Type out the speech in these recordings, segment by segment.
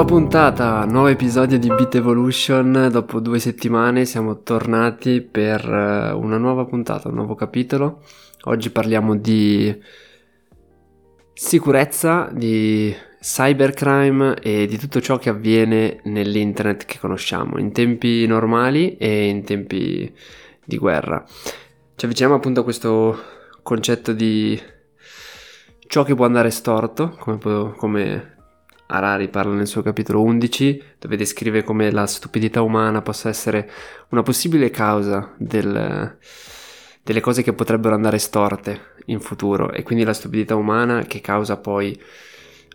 Nuova puntata, nuovo episodio di Beat Evolution. Dopo due settimane siamo tornati per eh, una nuova puntata, un nuovo capitolo. Oggi parliamo di sicurezza, di cybercrime e di tutto ciò che avviene nell'internet che conosciamo, in tempi normali e in tempi di guerra. Ci avviciniamo appunto a questo concetto di ciò che può andare storto, come, come Harari parla nel suo capitolo 11, dove descrive come la stupidità umana possa essere una possibile causa del, delle cose che potrebbero andare storte in futuro. E quindi la stupidità umana che causa poi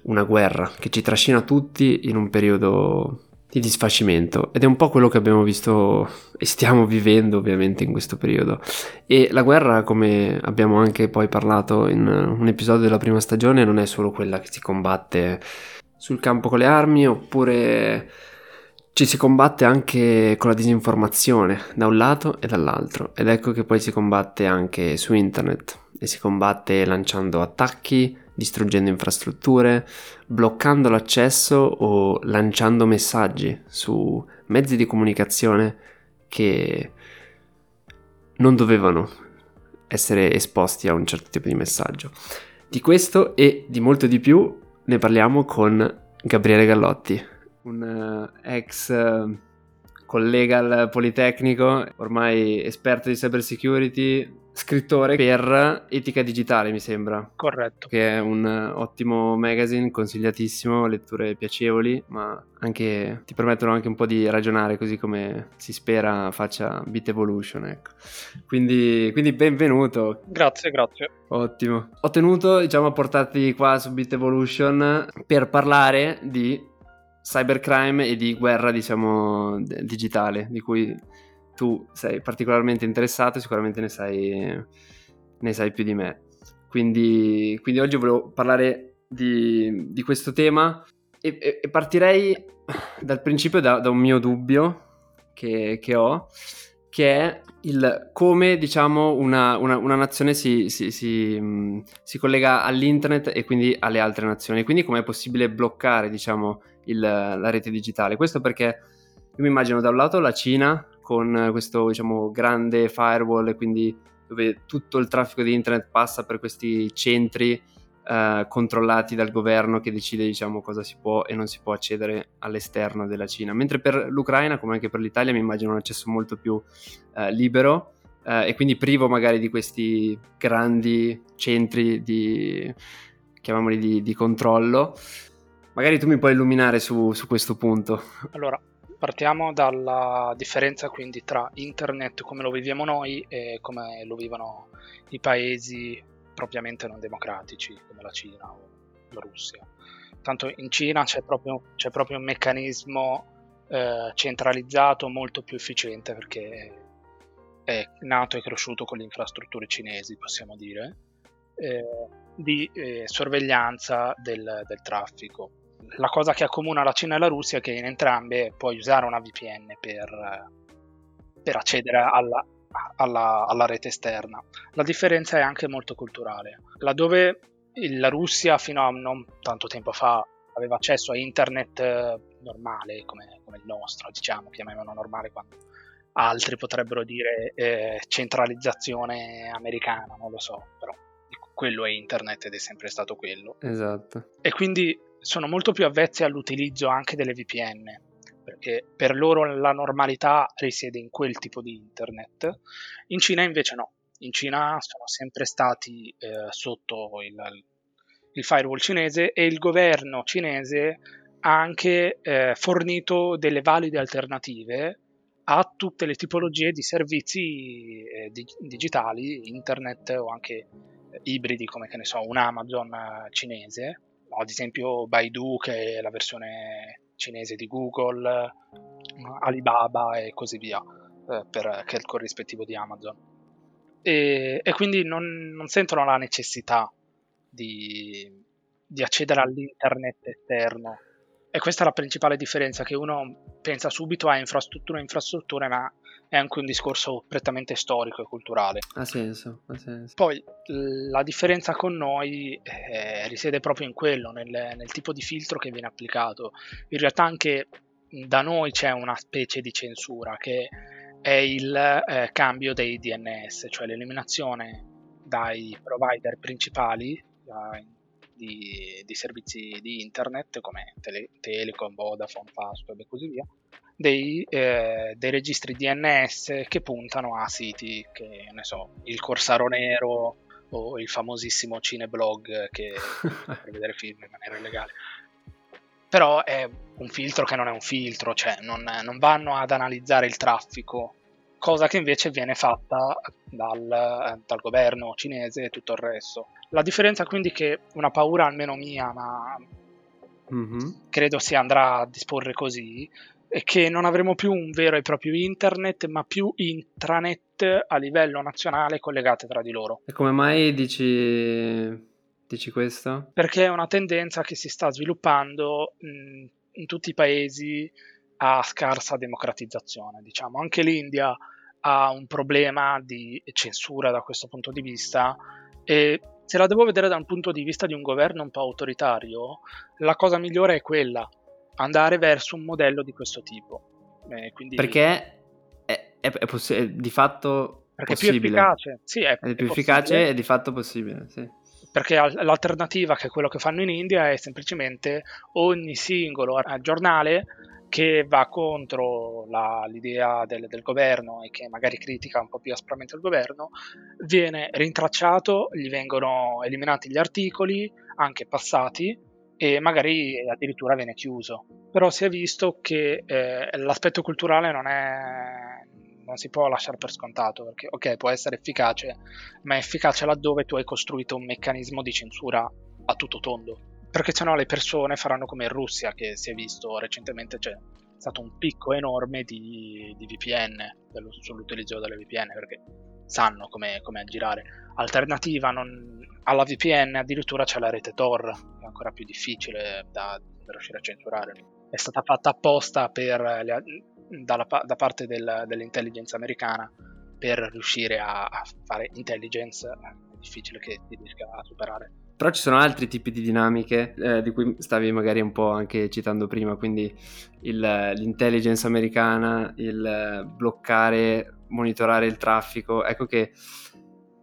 una guerra che ci trascina tutti in un periodo di disfacimento. Ed è un po' quello che abbiamo visto e stiamo vivendo ovviamente in questo periodo. E la guerra come abbiamo anche poi parlato in un episodio della prima stagione non è solo quella che si combatte sul campo con le armi oppure ci si combatte anche con la disinformazione da un lato e dall'altro ed ecco che poi si combatte anche su internet e si combatte lanciando attacchi, distruggendo infrastrutture, bloccando l'accesso o lanciando messaggi su mezzi di comunicazione che non dovevano essere esposti a un certo tipo di messaggio. Di questo e di molto di più ne parliamo con Gabriele Gallotti, un uh, ex uh, collega al Politecnico, ormai esperto di cyber security, scrittore per Etica Digitale, mi sembra. Corretto. Che è un ottimo magazine, consigliatissimo, letture piacevoli, ma anche ti permettono anche un po' di ragionare, così come si spera faccia Bit Evolution, ecco. Quindi, quindi benvenuto. Grazie, grazie. Ottimo. Ho tenuto, diciamo, a portarti qua su Bit Evolution per parlare di cybercrime e di guerra, diciamo, digitale, di cui tu sei particolarmente interessato e sicuramente ne sai, ne sai più di me. Quindi, quindi oggi volevo parlare di, di questo tema e, e, e, partirei dal principio da, da un mio dubbio che, che, ho, che è il come diciamo una, una, una nazione si, si, si, mh, si, collega all'internet e quindi alle altre nazioni. Quindi come è possibile bloccare diciamo il, la rete digitale? Questo perché io mi immagino da un lato la Cina con questo diciamo grande firewall quindi dove tutto il traffico di internet passa per questi centri eh, controllati dal governo che decide diciamo cosa si può e non si può accedere all'esterno della Cina. Mentre per l'Ucraina come anche per l'Italia mi immagino un accesso molto più eh, libero eh, e quindi privo magari di questi grandi centri di chiamiamoli di, di controllo. Magari tu mi puoi illuminare su, su questo punto. Allora Partiamo dalla differenza quindi tra internet come lo viviamo noi e come lo vivono i paesi propriamente non democratici come la Cina o la Russia. Tanto in Cina c'è proprio, c'è proprio un meccanismo eh, centralizzato molto più efficiente perché è nato e cresciuto con le infrastrutture cinesi, possiamo dire, eh, di eh, sorveglianza del, del traffico la cosa che accomuna la Cina e la Russia è che in entrambe puoi usare una VPN per, per accedere alla, alla, alla, rete esterna. La differenza è anche molto culturale. Laddove la Russia fino a non tanto tempo fa aveva accesso a internet eh, normale come, come il nostro, diciamo, chiamiamolo normale quando altri potrebbero dire eh, centralizzazione americana, non lo so, però quello è internet ed è sempre stato quello. Esatto. E quindi sono molto più avvezzi all'utilizzo anche delle VPN, perché per loro la normalità risiede in quel tipo di internet. In Cina invece no, in Cina sono sempre stati eh, sotto il, il, firewall cinese e il governo cinese ha anche eh, fornito delle valide alternative a tutte le tipologie di servizi eh, di, digitali, internet o anche ibridi come che ne so, un Amazon eh, cinese ad esempio Baidu che è la versione cinese di Google, Alibaba e così via, eh, per, che è il corrispettivo di Amazon. E, e quindi non, non, sentono la necessità di, di accedere all'internet esterno. E questa è la principale differenza, che uno pensa subito a infrastrutture, infrastrutture, ma è anche un discorso prettamente storico e culturale. Ha senso, ha senso. Poi la differenza con noi eh, risiede proprio in quello, nel, nel tipo di filtro che viene applicato. In realtà anche da noi c'è una specie di censura che è il eh, cambio dei DNS, cioè l'eliminazione dai provider principali dai, di, di, servizi di internet come tele, Telecom, Vodafone, Fastweb e così via, dei, eh, dei, registri DNS che puntano a siti che, ne so, il Corsaro Nero o il famosissimo Cineblog che per vedere film in maniera illegale. Però è un filtro che non è un filtro, cioè non, non vanno ad analizzare il traffico, cosa che invece viene fatta dal, dal, governo cinese e tutto il resto. La differenza quindi è che una paura almeno mia, ma mm-hmm. credo si andrà a disporre così, è che non avremo più un vero e proprio internet, ma più intranet a livello nazionale collegate tra di loro. E come mai dici, dici questo? Perché è una tendenza che si sta sviluppando mh, in tutti i paesi a scarsa democratizzazione. Diciamo. Anche l'India ha un problema di censura da questo punto di vista e se la devo vedere da un punto di vista di un governo un po' autoritario, la cosa migliore è quella, andare verso un modello di questo tipo. Eh, quindi... Perché è, è, è, poss- di fatto Perché possibile. è più efficace. Sì, è, è più efficace e di fatto possibile, sì. Perché l'alternativa, che è quello che fanno in India, è semplicemente ogni singolo giornale che va contro la, l'idea del, del, governo e che magari critica un po' più aspramente il governo, viene rintracciato, gli vengono eliminati gli articoli, anche passati, e magari addirittura viene chiuso. Però si è visto che eh, l'aspetto culturale non, è, non si può lasciare per scontato, perché ok, può essere efficace, ma è efficace laddove tu hai costruito un meccanismo di censura a tutto tondo. Perché sennò le persone faranno come in Russia, che si è visto recentemente, c'è stato un picco enorme di, di VPN, sull'utilizzo delle VPN, perché sanno come, come aggirare. Alternativa non, alla VPN addirittura c'è la rete Tor, che è ancora più difficile da, da riuscire a censurare. È stata fatta apposta le, dalla, da parte del, dell'intelligence americana per riuscire a, a fare intelligence, è difficile che si riesca a superare. Però ci sono altri tipi di dinamiche eh, di cui stavi magari un po' anche citando prima, quindi il, l'intelligence americana, il bloccare, monitorare il traffico. Ecco che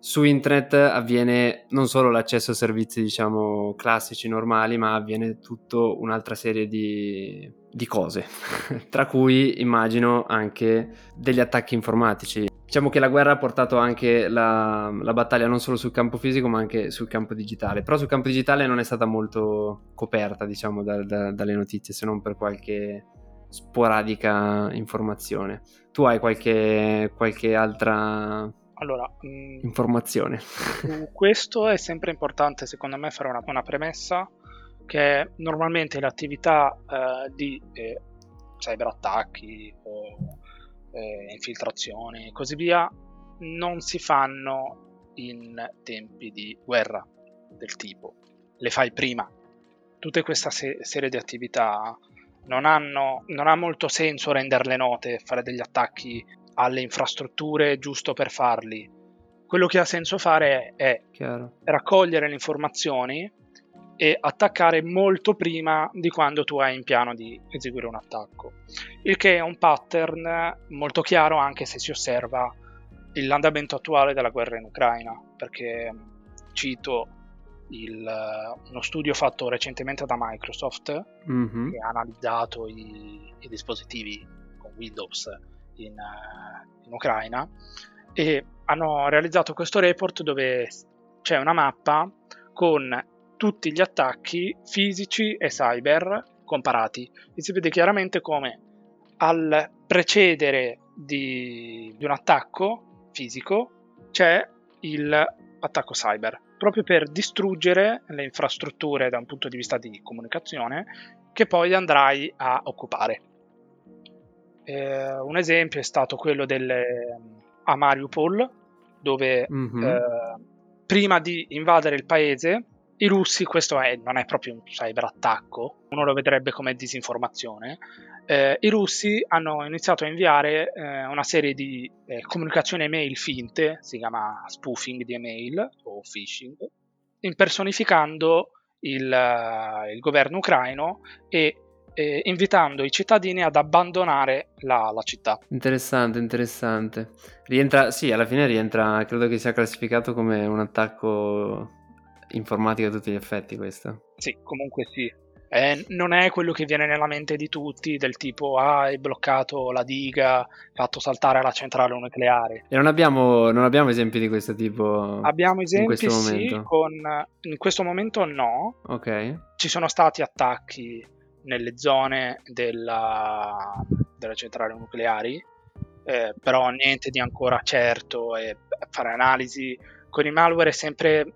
su internet avviene non solo l'accesso a servizi, diciamo, classici, normali, ma avviene tutta un'altra serie di, di cose, tra cui immagino anche degli attacchi informatici. Diciamo che la guerra ha portato anche la, la, battaglia non solo sul campo fisico ma anche sul campo digitale, però sul campo digitale non è stata molto coperta diciamo da, da, dalle notizie se non per qualche sporadica informazione. Tu hai qualche, qualche altra allora, mh, mm, informazione. questo è sempre importante, secondo me, fare una, una premessa che normalmente le attività eh, di eh, cyberattacchi o eh, infiltrazioni e così via non si fanno in tempi di guerra del tipo. Le fai prima. Tutte questa se- serie di attività non, hanno, non ha molto senso renderle note, fare degli attacchi alle infrastrutture giusto per farli. Quello che ha senso fare è Chiaro. raccogliere le informazioni e attaccare molto prima di quando tu hai in piano di eseguire un attacco. Il che è un pattern molto chiaro anche se si osserva l'andamento attuale della guerra in Ucraina, perché cito il, uno studio fatto recentemente da Microsoft mm-hmm. che ha analizzato i, i dispositivi con Windows in, uh, in Ucraina e hanno realizzato questo report dove c'è una mappa con tutti gli attacchi fisici e cyber comparati e si vede chiaramente come al precedere di, di un attacco fisico c'è l'attacco cyber proprio per distruggere le infrastrutture da un punto di vista di comunicazione che poi andrai a occupare. Eh, un esempio è stato quello delle, a Mariupol, dove mm-hmm. eh, prima di invadere il paese I russi, questo è, non è proprio un cyberattacco, uno lo vedrebbe come disinformazione. Eh, I russi hanno iniziato a inviare eh, una serie di eh, comunicazioni email finte, si chiama spoofing di email o phishing, impersonificando il, il governo ucraino e eh, invitando i cittadini ad abbandonare la, la, città. Interessante, interessante. Rientra, sì, alla fine rientra, credo che sia classificato come un attacco informatico a tutti gli effetti questo. Sì, comunque sì. Eh, non è quello che viene nella mente di tutti, del tipo ah, hai bloccato la diga, fatto saltare la centrale nucleare. E non abbiamo, non abbiamo esempi di questo tipo? Abbiamo esempi, in sì, con, in questo momento no. Ok. Ci sono stati attacchi nelle zone della, delle centrali nucleari, eh, però niente di ancora certo e fare analisi con i malware è sempre,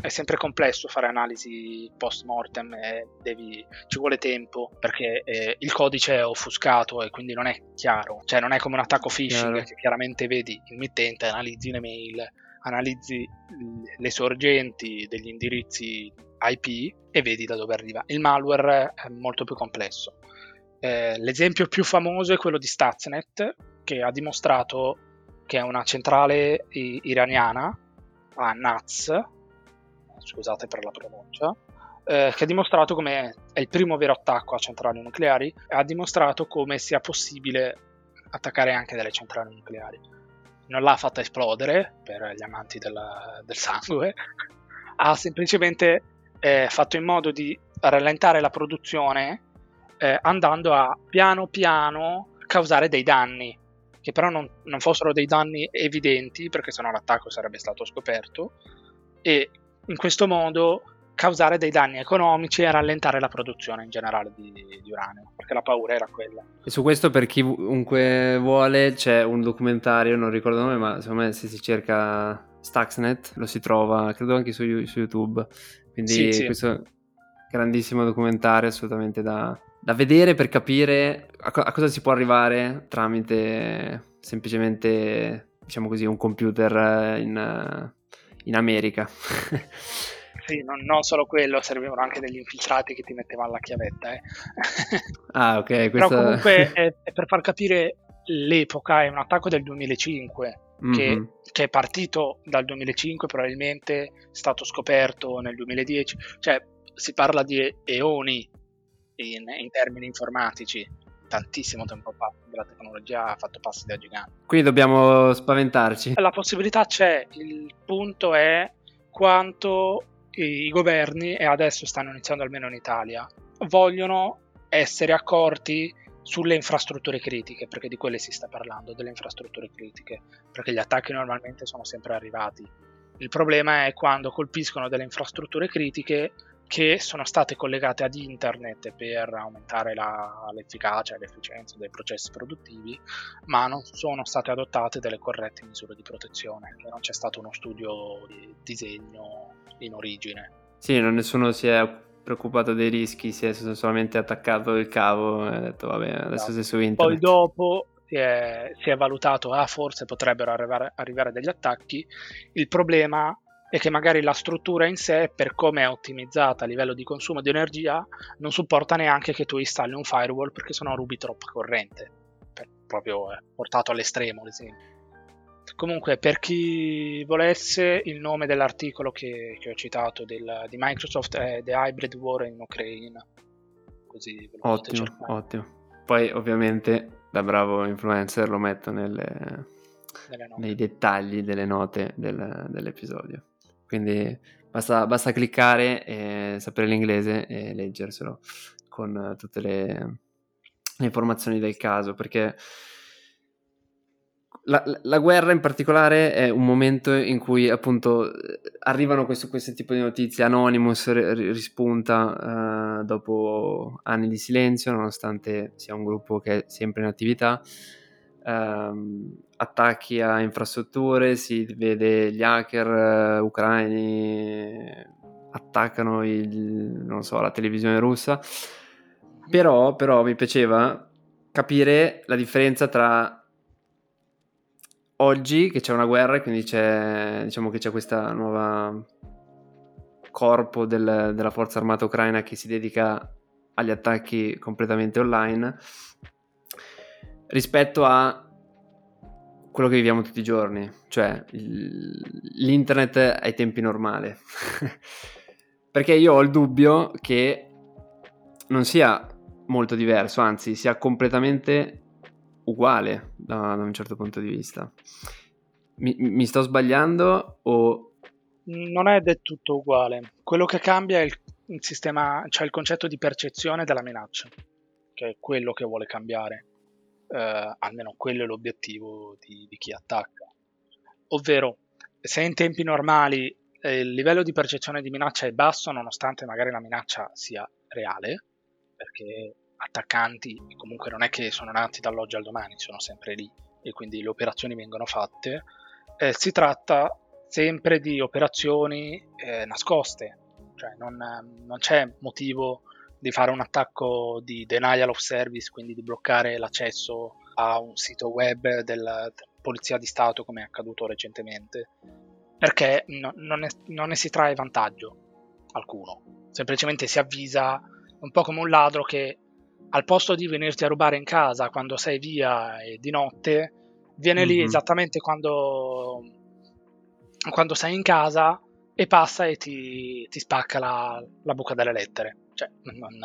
è sempre complesso fare analisi post mortem devi, ci vuole tempo perché eh, il codice è offuscato e quindi non è chiaro, cioè non è come un attacco phishing chiaro. che chiaramente vedi il mittente, analizzi le mail, analizzi le sorgenti degli indirizzi IP e vedi da dove arriva. Il malware è molto più complesso. Eh, l'esempio più famoso è quello di Stuxnet, che ha dimostrato che è una centrale iraniana, a Naz, scusate per la pronuncia, eh, che ha dimostrato come è il primo vero attacco a centrali nucleari, e ha dimostrato come sia possibile attaccare anche delle centrali nucleari. Non l'ha fatta esplodere per gli amanti della, del sangue, ha semplicemente eh, fatto in modo di rallentare la produzione eh, andando a piano piano causare dei danni che però non, non, fossero dei danni evidenti perché sennò l'attacco sarebbe stato scoperto e in questo modo causare dei danni economici e rallentare la produzione in generale di, di, uranio, perché la paura era quella. E su questo per chiunque vuole c'è un documentario, non ricordo il nome, ma secondo me se si cerca Stuxnet lo si trova, credo anche su, su YouTube, quindi sì, sì. questo grandissimo documentario assolutamente da, da vedere per capire a, co- a, cosa si può arrivare tramite semplicemente, diciamo così, un computer in, in America. sì, non, non, solo quello, servivano anche degli infiltrati che ti mettevano la chiavetta. Eh. ah, ok. Questa... Però comunque è, è per far capire l'epoca, è un attacco del 2005 mm-hmm. che, che, è partito dal 2005, probabilmente è stato scoperto nel 2010, cioè si parla di eoni in, in termini informatici, tantissimo tempo fa, la tecnologia ha fatto passi da gigante. Quindi dobbiamo spaventarci. La possibilità c'è, il punto è quanto i governi, e adesso stanno iniziando almeno in Italia, vogliono essere accorti sulle infrastrutture critiche, perché di quelle si sta parlando, delle infrastrutture critiche, perché gli attacchi normalmente sono sempre arrivati. Il problema è quando colpiscono delle infrastrutture critiche che sono state collegate ad internet per aumentare la, l'efficacia e l'efficienza dei processi produttivi, ma non sono state adottate delle corrette misure di protezione, non c'è stato uno studio di disegno in origine. Sì, non nessuno si è preoccupato dei rischi, si è solamente attaccato il cavo e ha detto vabbè adesso esatto. sei su internet. Poi dopo si è, si è valutato, ah forse potrebbero arrivare, arrivare degli attacchi, il problema è che magari la struttura in sé, per come è ottimizzata a livello di consumo di energia, non supporta neanche che tu installi un firewall perché sennò rubi troppa corrente. Per, proprio eh, portato all'estremo, l'esempio. Comunque, per chi volesse, il nome dell'articolo che, che ho citato del, di Microsoft è The Hybrid War in Ukraine. Così ottimo, ottimo. Poi, ovviamente, da bravo influencer, lo metto nelle, nei dettagli delle note del, dell'episodio. Quindi basta, basta cliccare e sapere l'inglese e leggerselo con tutte le, le informazioni del caso, perché la, la, guerra in particolare è un momento in cui appunto arrivano questo, questo tipo di notizie, Anonymous rispunta uh, dopo anni di silenzio, nonostante sia un gruppo che è sempre in attività, uh, attacchi a infrastrutture, si vede gli hacker uh, ucraini attaccano il, so, la televisione russa, però, però mi piaceva capire la differenza tra oggi che c'è una guerra e quindi c'è, diciamo che c'è questa nuova corpo del, della forza armata ucraina che si dedica agli attacchi completamente online rispetto a quello che viviamo tutti i giorni, cioè l'internet ai tempi normali. Perché io ho il dubbio che non sia molto diverso, anzi sia completamente uguale da, da un certo punto di vista. Mi, mi, sto sbagliando o... Non è del tutto uguale. Quello che cambia è il, sistema, cioè il concetto di percezione della minaccia, che è quello che vuole cambiare. Eh, almeno quello è l'obiettivo di, di chi attacca. Ovvero, se in tempi normali eh, il livello di percezione di minaccia è basso, nonostante magari la minaccia sia reale, perché attaccanti comunque non è che sono nati dall'oggi al domani, sono sempre lì e quindi le operazioni vengono fatte. Eh, si tratta sempre di operazioni eh, nascoste, cioè non, non, c'è motivo di fare un attacco di denial of service, quindi di bloccare l'accesso a un sito web della Polizia di Stato come è accaduto recentemente, perché no, non, ne, non ne si trae vantaggio alcuno, semplicemente si avvisa un po' come un ladro che al posto di venirti a rubare in casa quando sei via e di notte, viene mm-hmm. lì esattamente quando, quando sei in casa e passa e ti, ti spacca la, la, buca delle lettere. Cioè, non,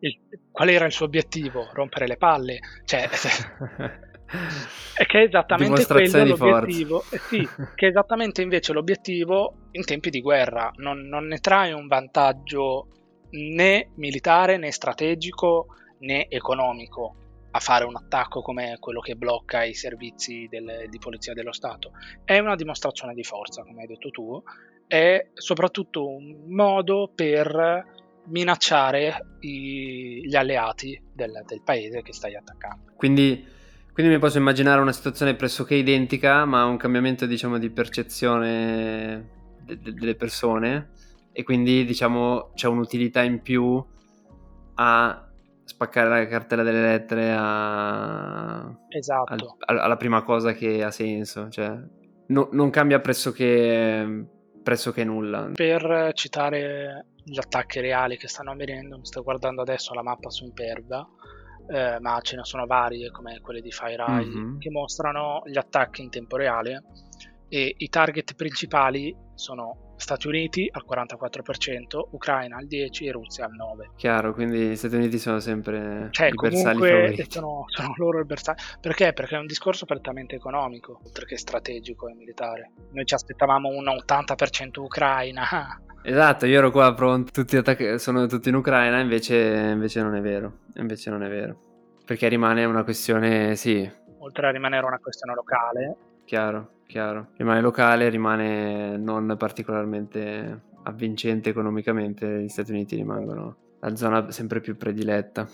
il, qual era il suo obiettivo? Rompere le palle? Cioè, e che è esattamente quello l'obiettivo. Eh sì, che è esattamente invece l'obiettivo in tempi di guerra. Non, non ne trae un vantaggio né militare né strategico né economico a fare un attacco come quello che blocca i servizi del, di polizia dello Stato. È una dimostrazione di forza, come hai detto tu, è soprattutto un modo per minacciare i, gli alleati del, del, paese che stai attaccando. Quindi, quindi, mi posso immaginare una situazione pressoché identica, ma un cambiamento diciamo, di percezione de, de, delle persone e quindi diciamo c'è un'utilità in più a spaccare la cartella delle lettere a... esatto. Al, alla prima cosa che ha senso, cioè no, non cambia pressoché, pressoché nulla. Per citare gli attacchi reali che stanno avvenendo, mi sto guardando adesso la mappa su Imperva, eh, ma ce ne sono varie come quelle di FireEye mm-hmm. che mostrano gli attacchi in tempo reale e i target principali sono Stati Uniti al 44%, Ucraina al 10% e Russia al 9%. Chiaro, quindi gli Stati Uniti sono sempre cioè, i bersagli favoriti. Sono, sono loro il bersaglio. Perché? Perché è un discorso prettamente economico, oltre che strategico e militare. Noi ci aspettavamo un 80% Ucraina. Esatto, io ero qua pronto, tutti attacchi- sono tutti in Ucraina, invece, invece non è vero. Invece non è vero. Perché rimane una questione, sì. Oltre a rimanere una questione locale, chiaro, chiaro. Rimane locale, rimane non particolarmente avvincente economicamente, gli Stati Uniti rimangono la zona sempre più prediletta.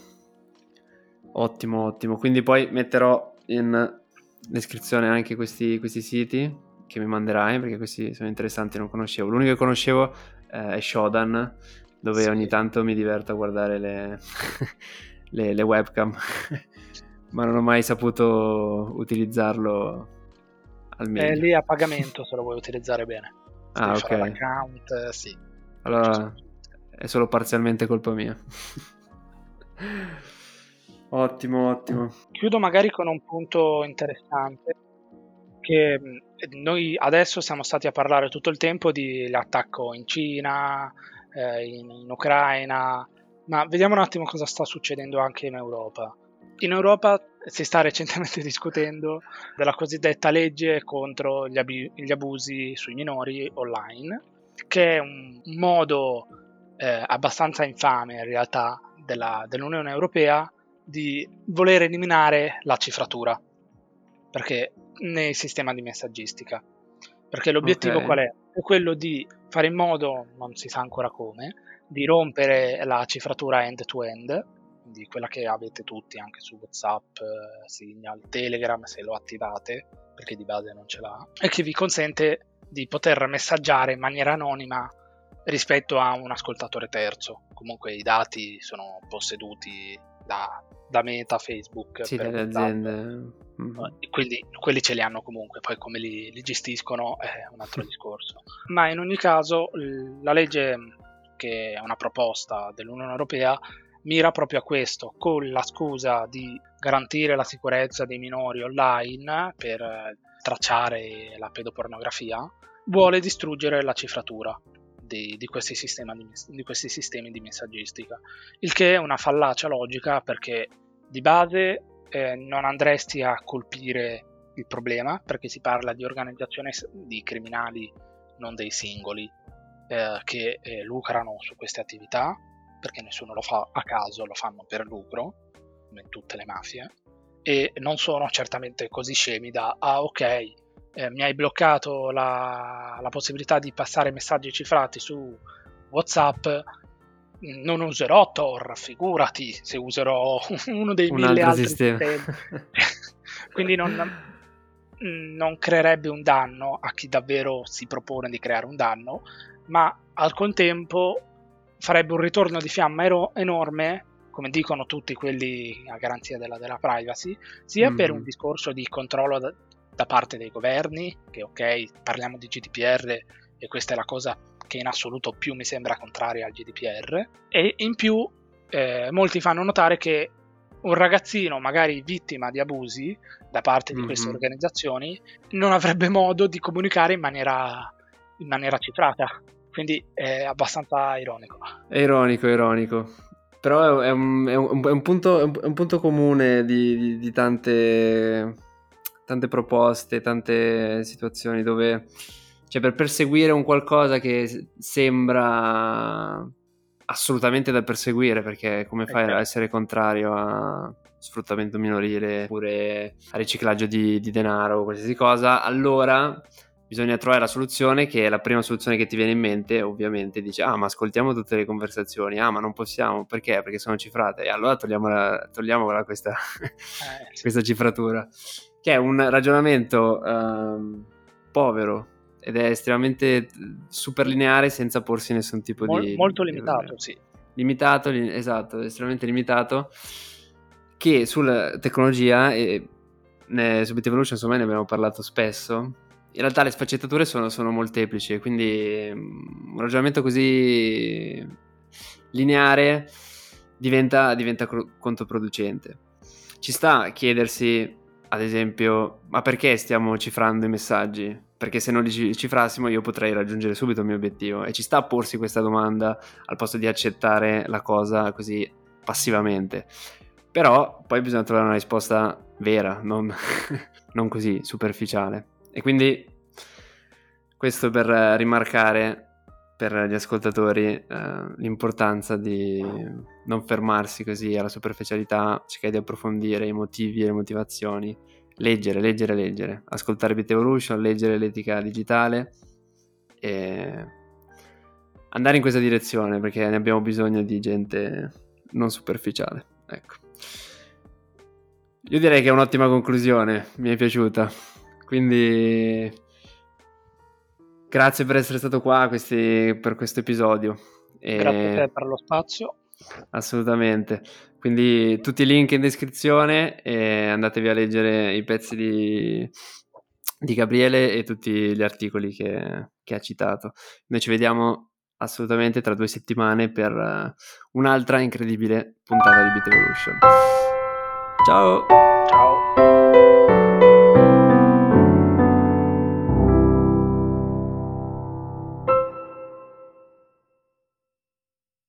Ottimo, ottimo. Quindi poi metterò in descrizione anche questi, questi siti che mi manderai perché questi sono interessanti, non conoscevo. L'unico che conoscevo eh, è Shodan, dove sì. ogni tanto mi diverto a guardare le, le, le webcam, ma non ho mai saputo utilizzarlo al meglio. È lì a pagamento se lo vuoi utilizzare bene. Se ah, ok. L'account, eh, sì. Allora è solo parzialmente colpa mia. ottimo, ottimo. Chiudo magari con un punto interessante che mm, noi adesso siamo stati a parlare tutto il tempo di l'attacco in Cina, eh, in, in Ucraina, ma vediamo un attimo cosa sta succedendo anche in Europa. In Europa si sta recentemente discutendo della cosiddetta legge contro gli, ab- gli abusi sui minori online, che è un modo eh, abbastanza infame in realtà della, dell'Unione Europea di voler eliminare la cifratura perché nel sistema di messaggistica. Perché l'obiettivo okay. qual è? È quello di fare in modo, non si sa ancora come, di rompere la cifratura end-to-end quindi quella che avete tutti anche su WhatsApp, eh, Signal, Telegram se lo attivate, perché di base non ce l'ha, e che vi consente di poter messaggiare in maniera anonima rispetto a un ascoltatore terzo. Comunque i dati sono posseduti da, da Meta, Facebook. Sì, dalle aziende. Mm-hmm. Quindi quelli ce li hanno comunque, poi come li, li gestiscono è un altro discorso. Ma in ogni caso la legge che è una proposta dell'Unione Europea, mira proprio a questo, con la scusa di garantire la sicurezza dei minori online per eh, tracciare la pedopornografia, vuole distruggere la cifratura di, di, questi di, di, questi sistemi di messaggistica, il che è una fallacia logica perché di base eh, non andresti a colpire il problema perché si parla di organizzazioni di criminali, non dei singoli, eh, che eh, lucrano su queste attività, perché nessuno lo fa a caso, lo fanno per lucro, come in tutte le mafie, e non sono certamente così scemi da, ah ok, eh, mi hai bloccato la, la possibilità di passare messaggi cifrati su WhatsApp, non userò Tor, figurati se userò uno dei Un mille altri sistemi. sistemi. Quindi non, non creerebbe un danno a chi davvero si propone di creare un danno, ma al contempo farebbe un ritorno di fiamma ero- enorme, come dicono tutti quelli a garanzia della, della privacy, sia mm-hmm. per un discorso di controllo da, da, parte dei governi, che ok, parliamo di GDPR e questa è la cosa che in assoluto più mi sembra contraria al GDPR, e in più eh, molti fanno notare che un ragazzino magari vittima di abusi da parte di mm-hmm. queste organizzazioni non avrebbe modo di comunicare in maniera, in maniera cifrata. Quindi è abbastanza ironico. È ironico, ironico. Però è un, è un, è un, punto, è un punto, comune di, di, di tante, tante proposte, tante situazioni dove, cioè per perseguire un qualcosa che sembra assolutamente da perseguire perché come fai okay. a essere contrario a sfruttamento minorile oppure a riciclaggio di, di denaro o qualsiasi cosa allora bisogna trovare la soluzione che è la prima soluzione che ti viene in mente ovviamente dici ah ma ascoltiamo tutte le conversazioni ah ma non possiamo perché? Perché sono cifrate. E allora togliamola, questa, eh, questa cifratura che è un ragionamento uh, povero ed è estremamente super lineare senza porsi nessun tipo Mol, di... Molto limitato, di, sì. Limitato, li, esatto, estremamente limitato, che sulla tecnologia, e ne, su Bit Evolution insomma ne abbiamo parlato spesso, in realtà le sfaccettature sono, sono molteplici, quindi mm, un ragionamento così lineare diventa, diventa controproducente. Ci sta a chiedersi, ad esempio, ma perché stiamo cifrando i messaggi? perché se non li cifrassimo io potrei raggiungere subito il mio obiettivo e ci sta a porsi questa domanda al posto di accettare la cosa così passivamente. Però poi bisogna trovare una risposta vera, non, non così superficiale. E quindi questo per rimarcare per gli ascoltatori eh, l'importanza di non fermarsi così alla superficialità, cercare di approfondire i motivi e le motivazioni leggere, leggere, leggere, ascoltare Bit Evolution, leggere l'etica digitale e andare in questa direzione perché ne abbiamo bisogno di gente non superficiale. Ecco. Io direi che è un'ottima conclusione, mi è piaciuta. Quindi grazie per essere stato qua questi, per questo episodio. Grazie a te per lo spazio. Assolutamente. Quindi tutti i link in descrizione e andatevi a leggere i pezzi di, di Gabriele e tutti gli articoli che, che, ha citato. Noi ci vediamo assolutamente tra due settimane per uh, un'altra incredibile puntata di Beat Evolution. Ciao! Ciao!